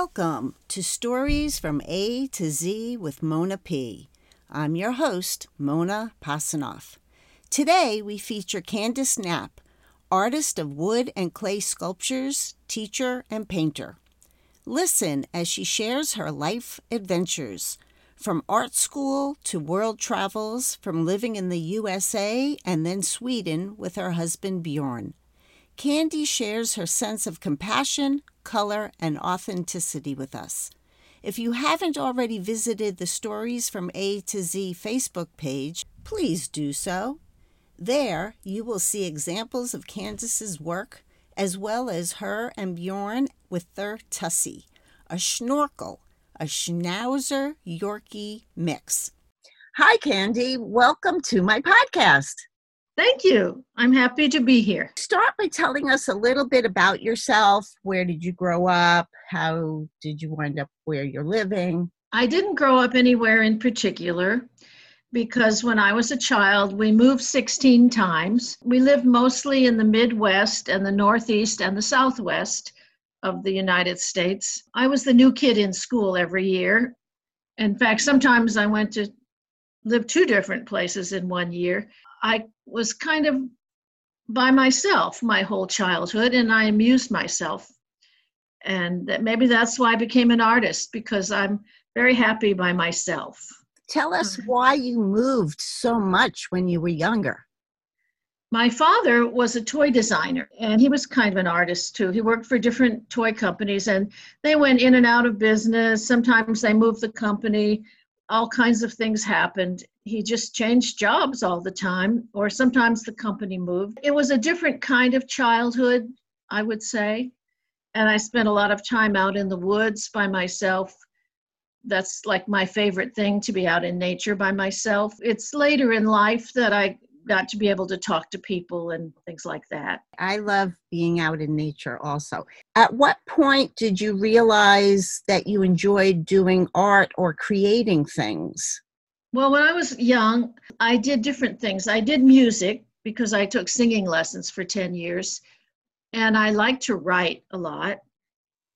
Welcome to Stories from A to Z with Mona P. I'm your host, Mona Pasanoff. Today we feature Candice Knapp, artist of wood and clay sculptures, teacher, and painter. Listen as she shares her life adventures from art school to world travels, from living in the USA and then Sweden with her husband Bjorn. Candy shares her sense of compassion, color, and authenticity with us. If you haven't already visited the Stories from A to Z Facebook page, please do so. There, you will see examples of Candice's work, as well as her and Bjorn with their tussie, a Schnorkie, a Schnauzer Yorkie mix. Hi, Candy. Welcome to my podcast. Thank you. I'm happy to be here. Start by telling us a little bit about yourself. Where did you grow up? How did you wind up where you're living? I didn't grow up anywhere in particular because when I was a child, we moved 16 times. We lived mostly in the Midwest and the Northeast and the Southwest of the United States. I was the new kid in school every year. In fact, sometimes I went to live two different places in one year. I was kind of by myself my whole childhood and I amused myself. And that maybe that's why I became an artist because I'm very happy by myself. Tell us mm-hmm. why you moved so much when you were younger. My father was a toy designer and he was kind of an artist too. He worked for different toy companies and they went in and out of business. Sometimes they moved the company all kinds of things happened. He just changed jobs all the time, or sometimes the company moved. It was a different kind of childhood, I would say. And I spent a lot of time out in the woods by myself. That's like my favorite thing to be out in nature by myself. It's later in life that I got to be able to talk to people and things like that. I love being out in nature also. At what point did you realize that you enjoyed doing art or creating things? Well, when I was young, I did different things. I did music because I took singing lessons for 10 years, and I liked to write a lot.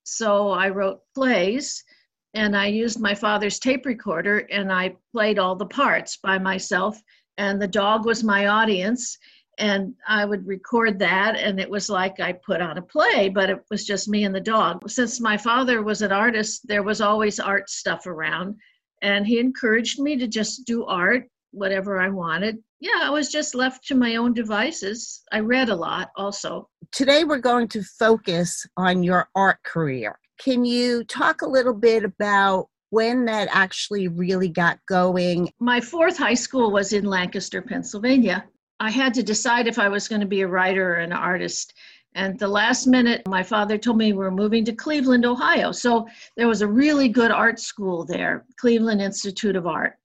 So I wrote plays and I used my father's tape recorder and I played all the parts by myself and the dog was my audience and I would record that, and it was like I put on a play, but it was just me and the dog. Since my father was an artist, there was always art stuff around, and he encouraged me to just do art, whatever I wanted. Yeah, I was just left to my own devices. I read a lot also. Today, we're going to focus on your art career. Can you talk a little bit about when that actually really got going. My fourth high school was in Lancaster, Pennsylvania. I had to decide if I was going to be a writer or an artist. And the last minute, my father told me we are moving to Cleveland, Ohio. So there was a really good art school there, Cleveland Institute of Art.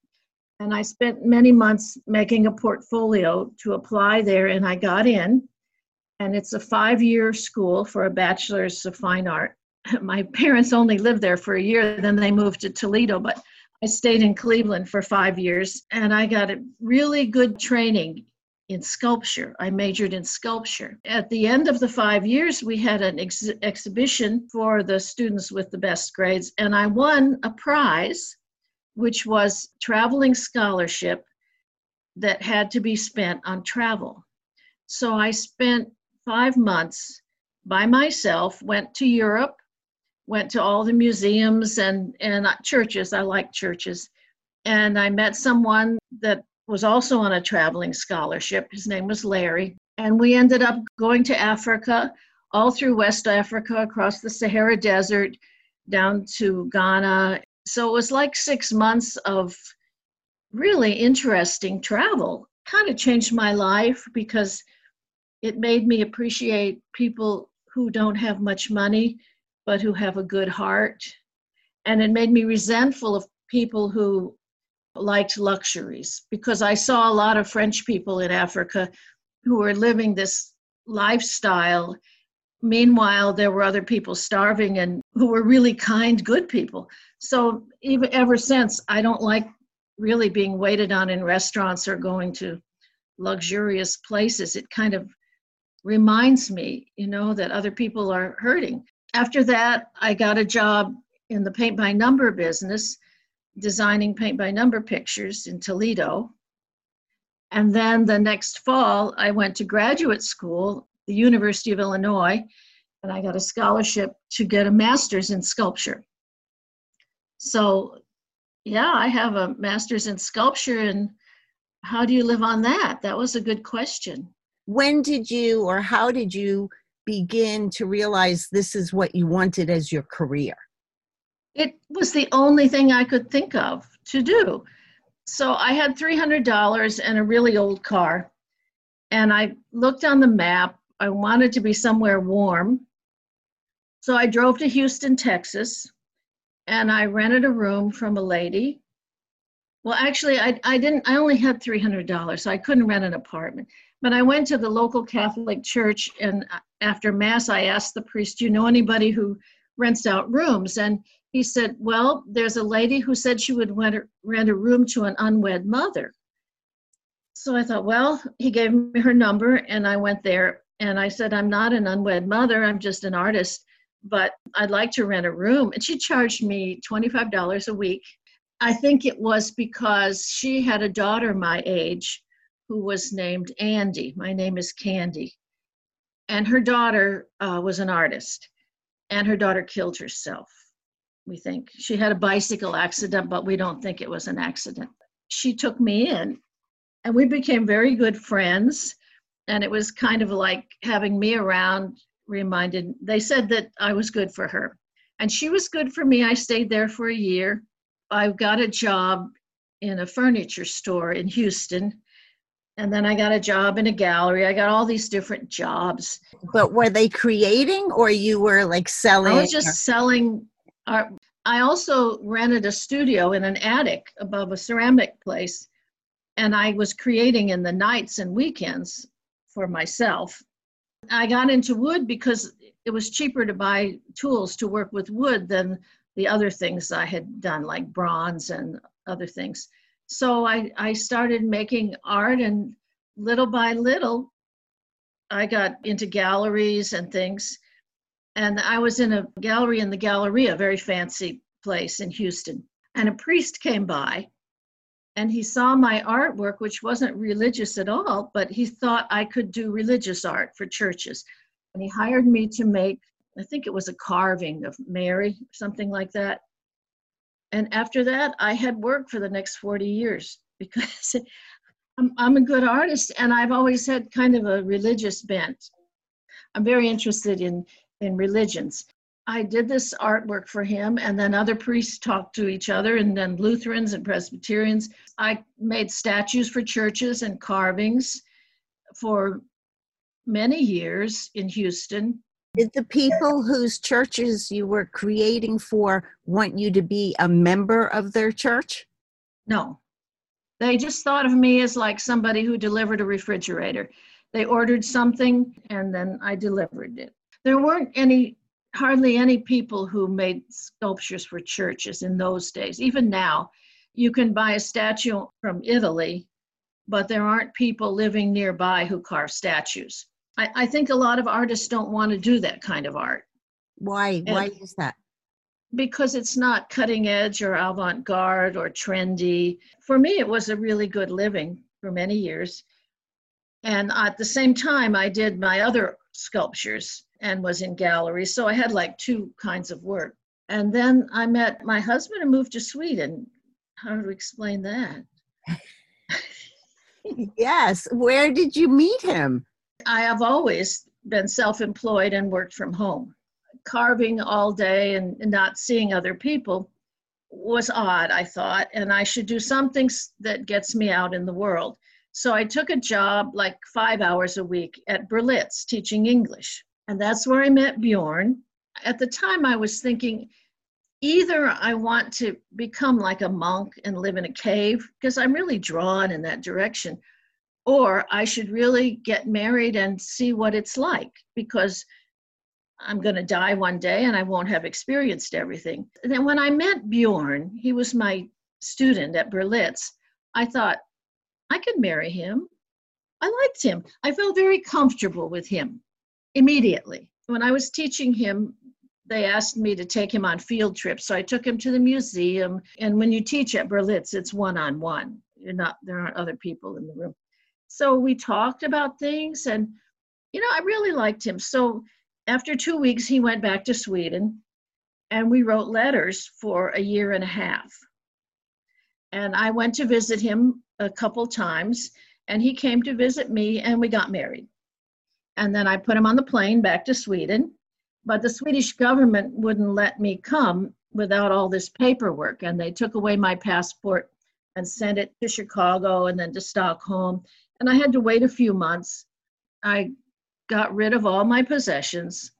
And I spent many months making a portfolio to apply there, and I got in. And it's a five year school for a bachelor's of fine art. my parents only lived there for a year, then they moved to Toledo, but I stayed in Cleveland for five years and I got a really good training in sculpture. I majored in sculpture. At the end of the five years, we had an ex- exhibition for the students with the best grades, and I won a prize, which was traveling scholarship that had to be spent on travel. So I spent five months by myself, went to Europe, went to all the museums and and churches. I like churches, and I met someone that was also on a traveling scholarship. His name was Larry, and we ended up going to Africa, all through West Africa, across the Sahara Desert, down to Ghana. So it was like six months of really interesting travel. Kind of changed my life because it made me appreciate people who don't have much money but who have a good heart. And it made me resentful of people who liked luxuries because I saw a lot of French people in Africa who were living this lifestyle. Meanwhile, there were other people starving and who were really kind, good people. So even ever since, I don't like really being waited on in restaurants or going to luxurious places. It kind of reminds me, you know, that other people are hurting after that, I got a job in the paint by number business, designing paint by number pictures in Toledo. And then the next fall, I went to graduate school, the University of Illinois, and I got a scholarship to get a master's in sculpture. So, yeah, I have a master's in sculpture, and how do you live on that? That was a good question. When did you or how did you begin to realize this is what you wanted as your career? It was the only thing I could think of to do. So I had $300 and a really old car. And I looked on the map. I wanted to be somewhere warm. So I drove to Houston, Texas, and I rented a room from a lady. Well, actually, I, I didn't, I only had $300, so I couldn't rent an apartment. But I went to the local Catholic church, and after Mass, I asked the priest, Do you know anybody who rents out rooms? And he said, Well, there's a lady who said she would rent a, room to an unwed mother. So I thought, Well, he gave me her number, and I went there and I said, I'm not an unwed mother, I'm just an artist, but I'd like to rent a room. And she charged me $25 a week. I think it was because she had a daughter my age who was named Andy. My name is Candy. And her daughter uh, was an artist, and her daughter killed herself we think. She had a bicycle accident, but we don't think it was an accident. She took me in, and we became very good friends. And it was kind of like having me around reminded, they said that I was good for her. And she was good for me. I stayed there for a year. I got a job in a furniture store in Houston. And then I got a job in a gallery. I got all these different jobs. But were they creating or you were like selling? I was just selling our, I also rented a studio in an attic above a ceramic place, and I was creating in the nights and weekends for myself. I got into wood because it was cheaper to buy tools to work with wood than the other things I had done, like bronze and other things. So I, I started making art, and little by little, I got into galleries and things and I was in a gallery in the Galleria, a very fancy place in Houston. And a priest came by and he saw my artwork, which wasn't religious at all, but he thought I could do religious art for churches. And he hired me to make, I think it was a carving of Mary, something like that. And after that, I had work for the next 40 years because I'm, I'm a good artist and I've always had kind of a religious bent. I'm very interested in in religions. I did this artwork for him, and then other priests talked to each other, and then Lutherans and Presbyterians. I made statues for churches and carvings for many years in Houston. Did the people whose churches you were creating for want you to be a member of their church? No. They just thought of me as like somebody who delivered a refrigerator. They ordered something and then I delivered it there weren't any hardly any people who made sculptures for churches in those days. Even now, you can buy a statue from Italy, but there aren't people living nearby who carve statues. I, I think a lot of artists don't want to do that kind of art. Why? And Why is that? Because it's not cutting edge or avant garde or trendy. For me, it was a really good living for many years. And at the same time, I did my other sculptures and was in galleries. So I had like two kinds of work. And then I met my husband and moved to Sweden. How to explain that? yes. Where did you meet him? I have always been self employed and worked from home. Carving all day and not seeing other people was odd, I thought, and I should do something that gets me out in the world. So I took a job like five hours a week at Berlitz teaching English. And that's where I met Bjorn. At the time, I was thinking either I want to become like a monk and live in a cave, because I'm really drawn in that direction, or I should really get married and see what it's like, because I'm going to die one day and I won't have experienced everything. And then when I met Bjorn, he was my student at Berlitz, I thought, I could marry him. I liked him. I felt very comfortable with him immediately. When I was teaching him they asked me to take him on field trips. So I took him to the museum. And when you teach at Berlitz, it's one on one. You're not there aren't other people in the room. So we talked about things and you know, I really liked him. So after two weeks, he went back to Sweden and we wrote letters for a year and a half. And I went to visit him a couple times and he came to visit me and we got married. And then I put him on the plane back to Sweden. But the Swedish government wouldn't let me come without all this paperwork. And they took away my passport and sent it to Chicago and then to Stockholm. And I had to wait a few months. I got rid of all my possessions.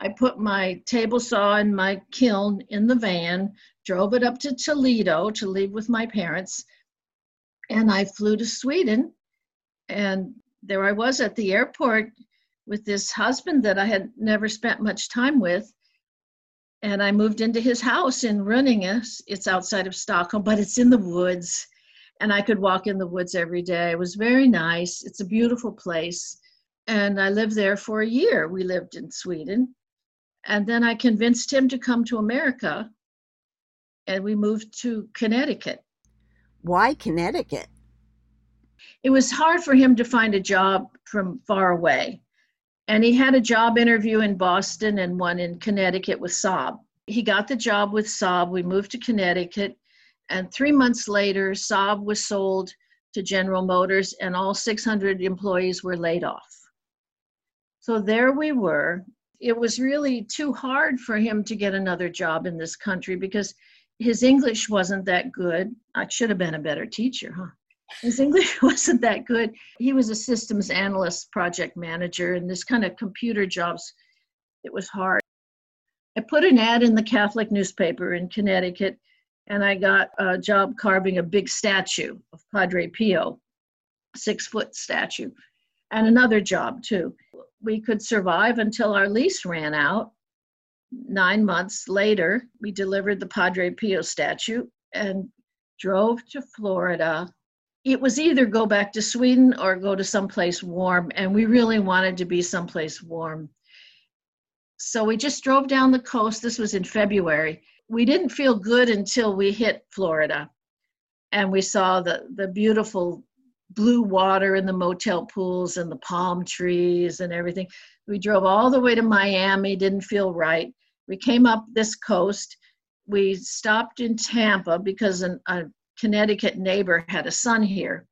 I put my table saw and my kiln in the van, drove it up to Toledo to leave with my parents, and I flew to Sweden. And there I was at the airport with this husband that I had never spent much time with. And I moved into his house in Rönninge. It's outside of Stockholm, but it's in the woods. And I could walk in the woods every day. It was very nice. It's a beautiful place. And I lived there for a year. We lived in Sweden. And then I convinced him to come to America. And we moved to Connecticut. Why Connecticut? It was hard for him to find a job from far away and he had a job interview in Boston and one in Connecticut with Saab. He got the job with Saab. We moved to Connecticut, and three months later, Saab was sold to General Motors, and all 600 employees were laid off. So there we were. It was really too hard for him to get another job in this country because his English wasn't that good. I should have been a better teacher, huh? His English wasn't that good. He was a systems analyst, project manager, and this kind of computer jobs, it was hard. I put an ad in the Catholic newspaper in Connecticut, and I got a job carving a big statue of Padre Pio, six foot statue, and another job too. We could survive until our lease ran out. Nine months later, we delivered the Padre Pio statue and drove to Florida it was either go back to Sweden or go to someplace warm, and we really wanted to be someplace warm. So we just drove down the coast. This was in February. We didn't feel good until we hit Florida and we saw the, the beautiful blue water in the motel pools and the palm trees and everything. We drove all the way to Miami, didn't feel right. We came up this coast. We stopped in Tampa because an, a Connecticut neighbor had a son here,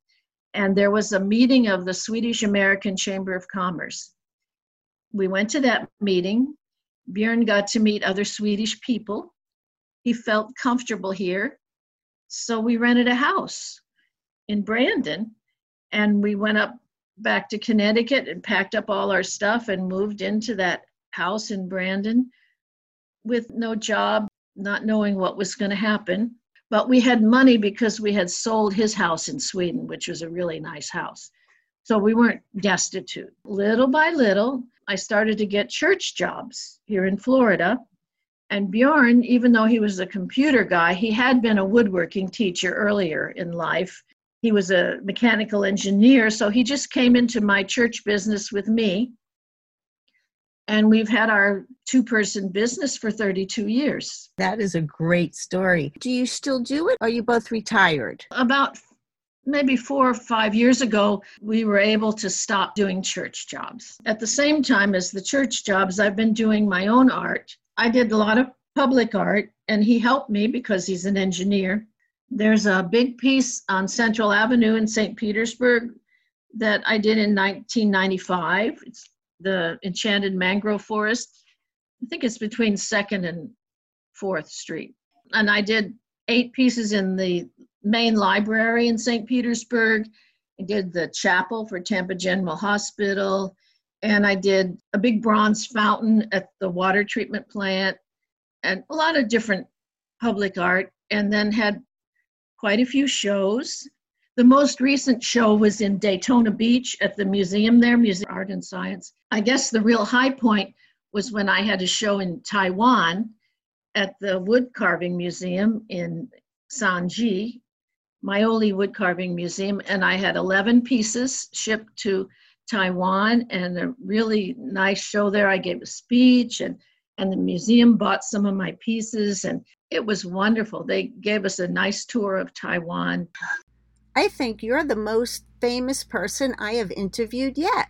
and there was a meeting of the Swedish American Chamber of Commerce. We went to that meeting. Björn got to meet other Swedish people. He felt comfortable here, so we rented a house in Brandon, and we went up back to Connecticut and packed up all our stuff and moved into that house in Brandon with no job, not knowing what was going to happen. But we had money because we had sold his house in Sweden, which was a really nice house. So we weren't destitute. Little by little, I started to get church jobs here in Florida. And Bjorn, even though he was a computer guy, he had been a woodworking teacher earlier in life. He was a mechanical engineer, so he just came into my church business with me and we've had our two person business for 32 years. That is a great story. Do you still do it? Are you both retired? About maybe four or five years ago, we were able to stop doing church jobs. At the same time as the church jobs, I've been doing my own art. I did a lot of public art, and he helped me because he's an engineer. There's a big piece on Central Avenue in St. Petersburg that I did in 1995. It's the Enchanted Mangrove Forest. I think it's between Second and Fourth Street. And I did eight pieces in the main library in St. Petersburg. I did the chapel for Tampa General Hospital, and I did a big bronze fountain at the water treatment plant, and a lot of different public art, and then had quite a few shows. The most recent show was in Daytona Beach at the museum there, Museum of Art and Science. I guess the real high point was when I had a show in Taiwan at the Wood Carving Museum in Sanyi, Miaoli Wood Carving Museum, and I had 11 pieces shipped to Taiwan and a really nice show there. I gave a speech and and the museum bought some of my pieces and it was wonderful. They gave us a nice tour of Taiwan. I think you're the most famous person I have interviewed yet.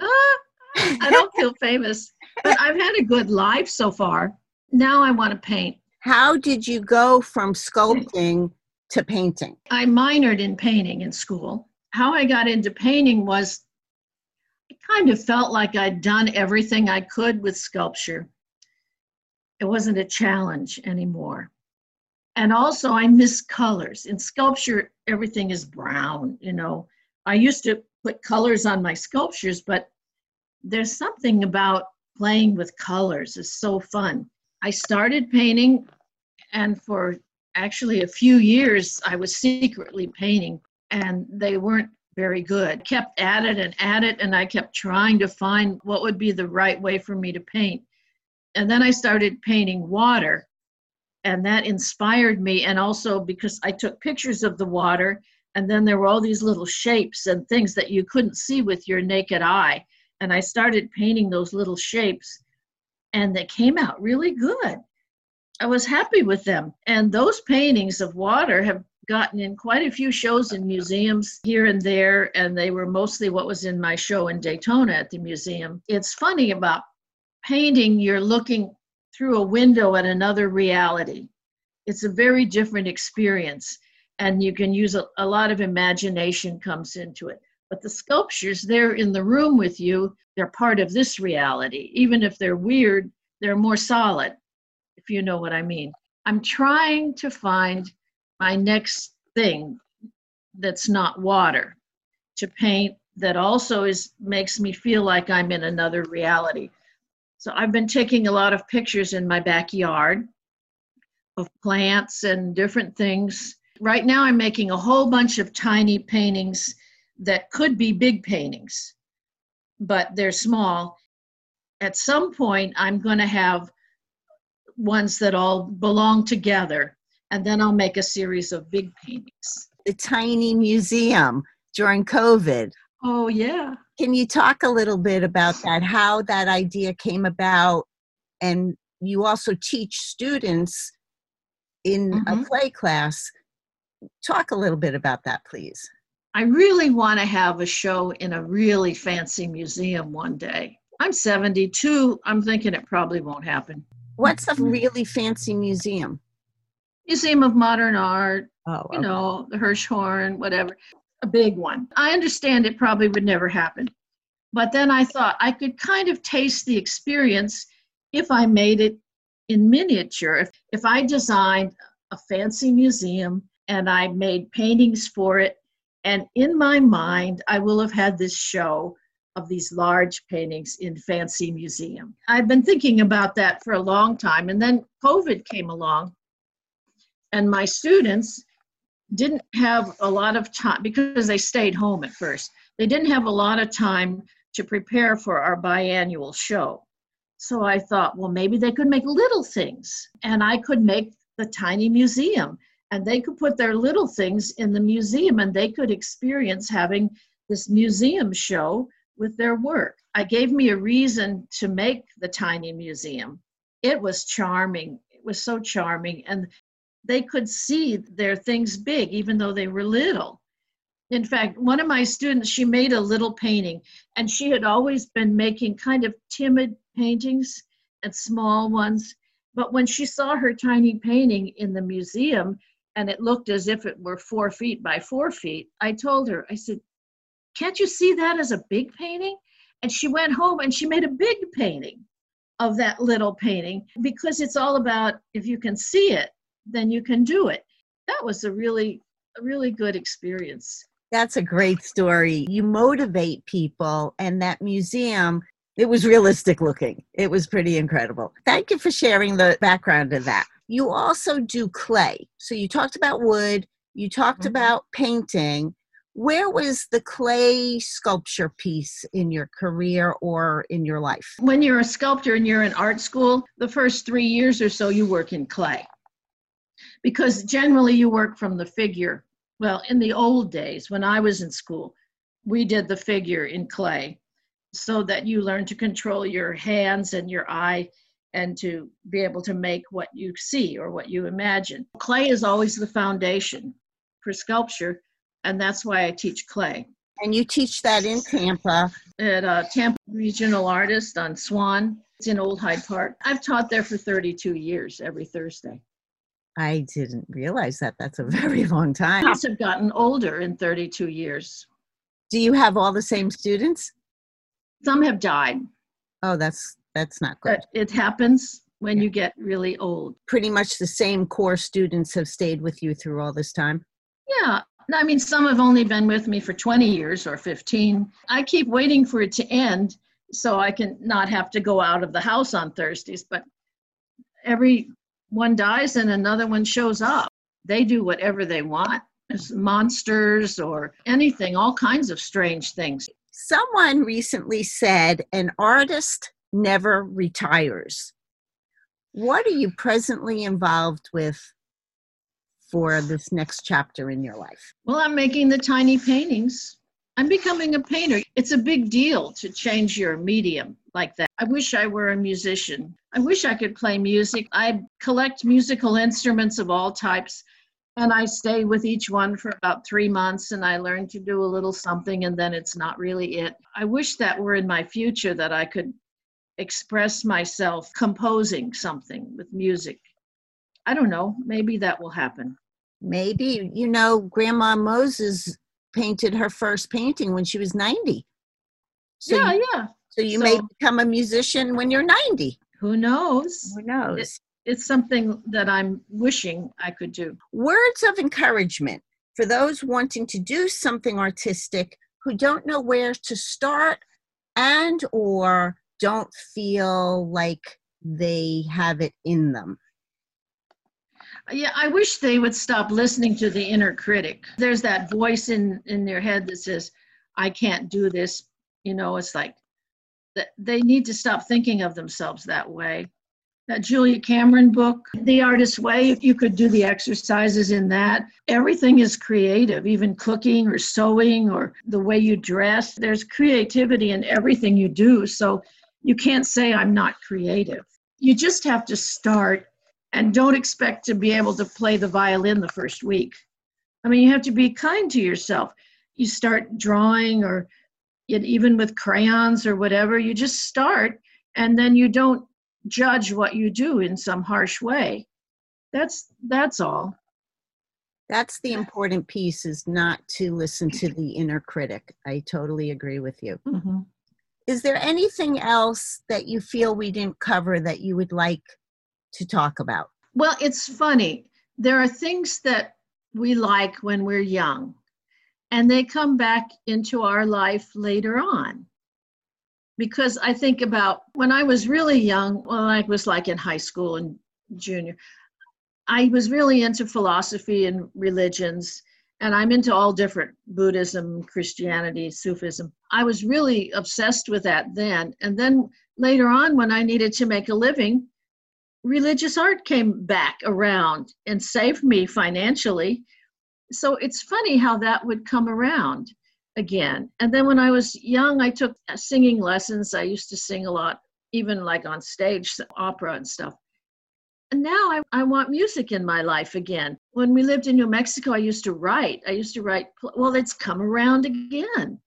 Ah, I don't feel famous, but I've had a good life so far. Now I want to paint. How did you go from sculpting to painting? I minored in painting in school. How I got into painting was I kind of felt like I'd done everything I could with sculpture. It wasn't a challenge anymore. And also, I miss colors. In sculpture, everything is brown, you know. I used to put colors on my sculptures, but there's something about playing with colors is so fun. I started painting, and for actually a few years, I was secretly painting, and they weren't very good. Kept at it and at it, and I kept trying to find what would be the right way for me to paint. And then I started painting water, and that inspired me. And also because I took pictures of the water, and then there were all these little shapes and things that you couldn't see with your naked eye. And I started painting those little shapes, and they came out really good. I was happy with them. And those paintings of water have gotten in quite a few shows in museums here and there, and they were mostly what was in my show in Daytona at the museum. It's funny about painting, you're looking through a window at another reality. It's a very different experience, and you can use a, a lot of imagination comes into it. But the sculptures, they're in the room with you, they're part of this reality. Even if they're weird, they're more solid, if you know what I mean. I'm trying to find my next thing that's not water to paint that also is makes me feel like I'm in another reality. So I've been taking a lot of pictures in my backyard of plants and different things. Right now I'm making a whole bunch of tiny paintings that could be big paintings, but they're small. At some point I'm going to have ones that all belong together and then I'll make a series of big paintings. The tiny museum during COVID. Oh, yeah. Can you talk a little bit about that, how that idea came about? And you also teach students in mm-hmm. a play class. Talk a little bit about that, please. I really want to have a show in a really fancy museum one day. I'm 72. I'm thinking it probably won't happen. What's a really fancy museum? Museum of Modern Art, oh, okay. you know, the Hirshhorn, whatever, a big one. I understand it probably would never happen. But then I thought I could kind of taste the experience if I made it in miniature. If, if I designed a fancy museum and I made paintings for it, and in my mind, I will have had this show of these large paintings in fancy museum. I've been thinking about that for a long time, and then COVID came along, and my students didn't have a lot of time because they stayed home at first. They didn't have a lot of time to prepare for our biannual show. So I thought, well, maybe they could make little things and I could make the tiny museum and they could put their little things in the museum and they could experience having this museum show with their work. I gave me a reason to make the tiny museum. It was charming. It was so charming. And they could see their things big, even though they were little. In fact, one of my students, she made a little painting, and she had always been making kind of timid paintings and small ones. But when she saw her tiny painting in the museum, and it looked as if it were four feet by four feet, I told her, I said, Can't you see that as a big painting? And she went home and she made a big painting of that little painting because it's all about if you can see it, then you can do it. That was a really, a really good experience. That's a great story. You motivate people, and that museum, it was realistic looking. It was pretty incredible. Thank you for sharing the background of that. You also do clay. So you talked about wood, you talked mm-hmm. about painting. Where was the clay sculpture piece in your career or in your life? When you're a sculptor and you're in art school, the first three years or so you work in clay because generally you work from the figure. Well, in the old days, when I was in school, we did the figure in clay so that you learn to control your hands and your eye and to be able to make what you see or what you imagine. Clay is always the foundation for sculpture, and that's why I teach clay. And you teach that in Tampa. At uh, Tampa Regional Artist on Swan. It's in Old Hyde Park. I've taught there for 32 years every Thursday. I didn't realize that. That's a very long time. Kids have gotten older in 32 years. Do you have all the same students? Some have died. Oh, that's that's not good. But it happens when you get really old. Pretty much the same core students have stayed with you through all this time. Yeah. I mean, some have only been with me for 20 years or 15. I keep waiting for it to end so I can not have to go out of the house on Thursdays. But every one dies and another one shows up. They do whatever they want. It's monsters or anything, all kinds of strange things. Someone recently said an artist never retires. What are you presently involved with for this next chapter in your life? Well, I'm making the tiny paintings. I'm becoming a painter. It's a big deal to change your medium like that. I wish I were a musician. I wish I could play music. I collect musical instruments of all types and I stay with each one for about three months and I learn to do a little something and then it's not really it. I wish that were in my future that I could express myself composing something with music. I don't know, maybe that will happen. Maybe, you know, Grandma Moses painted her first painting when she was 90. So yeah, you, yeah. So you so, may become a musician when you're 90. Who knows? Who knows? It, it's something that I'm wishing I could do. Words of encouragement for those wanting to do something artistic who don't know where to start and or don't feel like they have it in them. Yeah, I wish they would stop listening to the inner critic. There's that voice in in their head that says, "I can't do this." You know, it's like that they need to stop thinking of themselves that way. That Julia Cameron book, The Artist's Way, if you could do the exercises in that, everything is creative, even cooking or sewing or the way you dress. There's creativity in everything you do. So you can't say, I'm not creative. You just have to start and don't expect to be able to play the violin the first week. I mean, you have to be kind to yourself. You start drawing or even with crayons or whatever, you just start and then you don't judge what you do in some harsh way. That's that's all. That's the important piece is not to listen to the inner critic. I totally agree with you. Mm-hmm. Is there anything else that you feel we didn't cover that you would like to talk about? Well, it's funny. There are things that we like when we're young, and they come back into our life later on. Because I think about when I was really young, well, I was like in high school and junior, I was really into philosophy and religions, and I'm into all different Buddhism, Christianity, Sufism. I was really obsessed with that then. And then later on, when I needed to make a living, religious art came back around and saved me financially. So it's funny how that would come around again. And then when I was young, I took singing lessons. I used to sing a lot, even like on stage, opera and stuff. And now I, I want music in my life again. When we lived in New Mexico, I used to write. I used to write, well, it's come around again.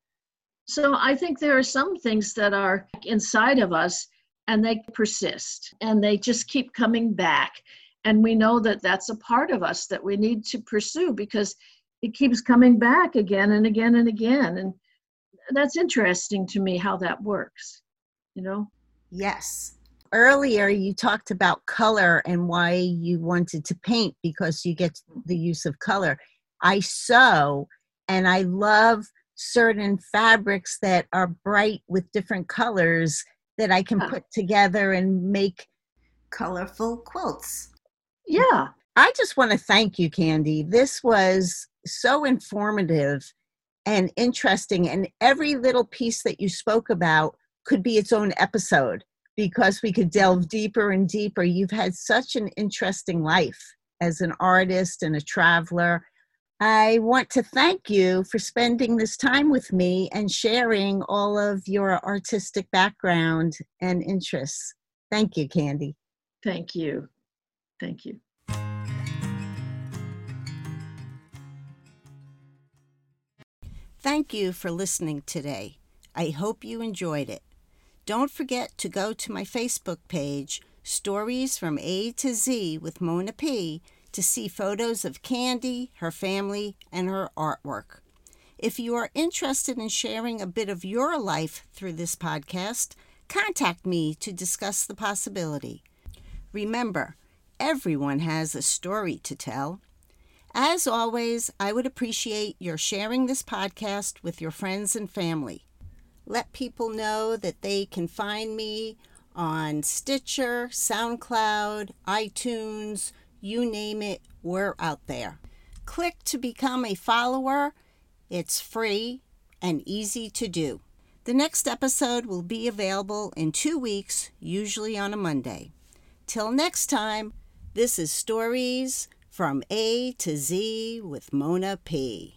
So I think there are some things that are inside of us and they persist and they just keep coming back. And we know that that's a part of us that we need to pursue because it keeps coming back again and again and again. And that's interesting to me how that works, you know? Yes. Earlier, you talked about color and why you wanted to paint because you get the use of color. I sew and I love certain fabrics that are bright with different colors that I can put together and make colorful quilts. Yeah. I just want to thank you, Candy. This was so informative and interesting. And every little piece that you spoke about could be its own episode because we could delve deeper and deeper. You've had such an interesting life as an artist and a traveler. I want to thank you for spending this time with me and sharing all of your artistic background and interests. Thank you, Candy. Thank you. Thank you. Thank you for listening today. I hope you enjoyed it. Don't forget to go to my Facebook page, Stories from A to Z with Mona P, to see photos of Candy, her family, and her artwork. If you are interested in sharing a bit of your life through this podcast, contact me to discuss the possibility. Remember, everyone has a story to tell. As always, I would appreciate your sharing this podcast with your friends and family. Let people know that they can find me on Stitcher, SoundCloud, iTunes, you name it, we're out there. Click to become a follower. It's free and easy to do. The next episode will be available in two weeks, usually on a Monday. Till next time, this is Stories from A to Z with Mona P.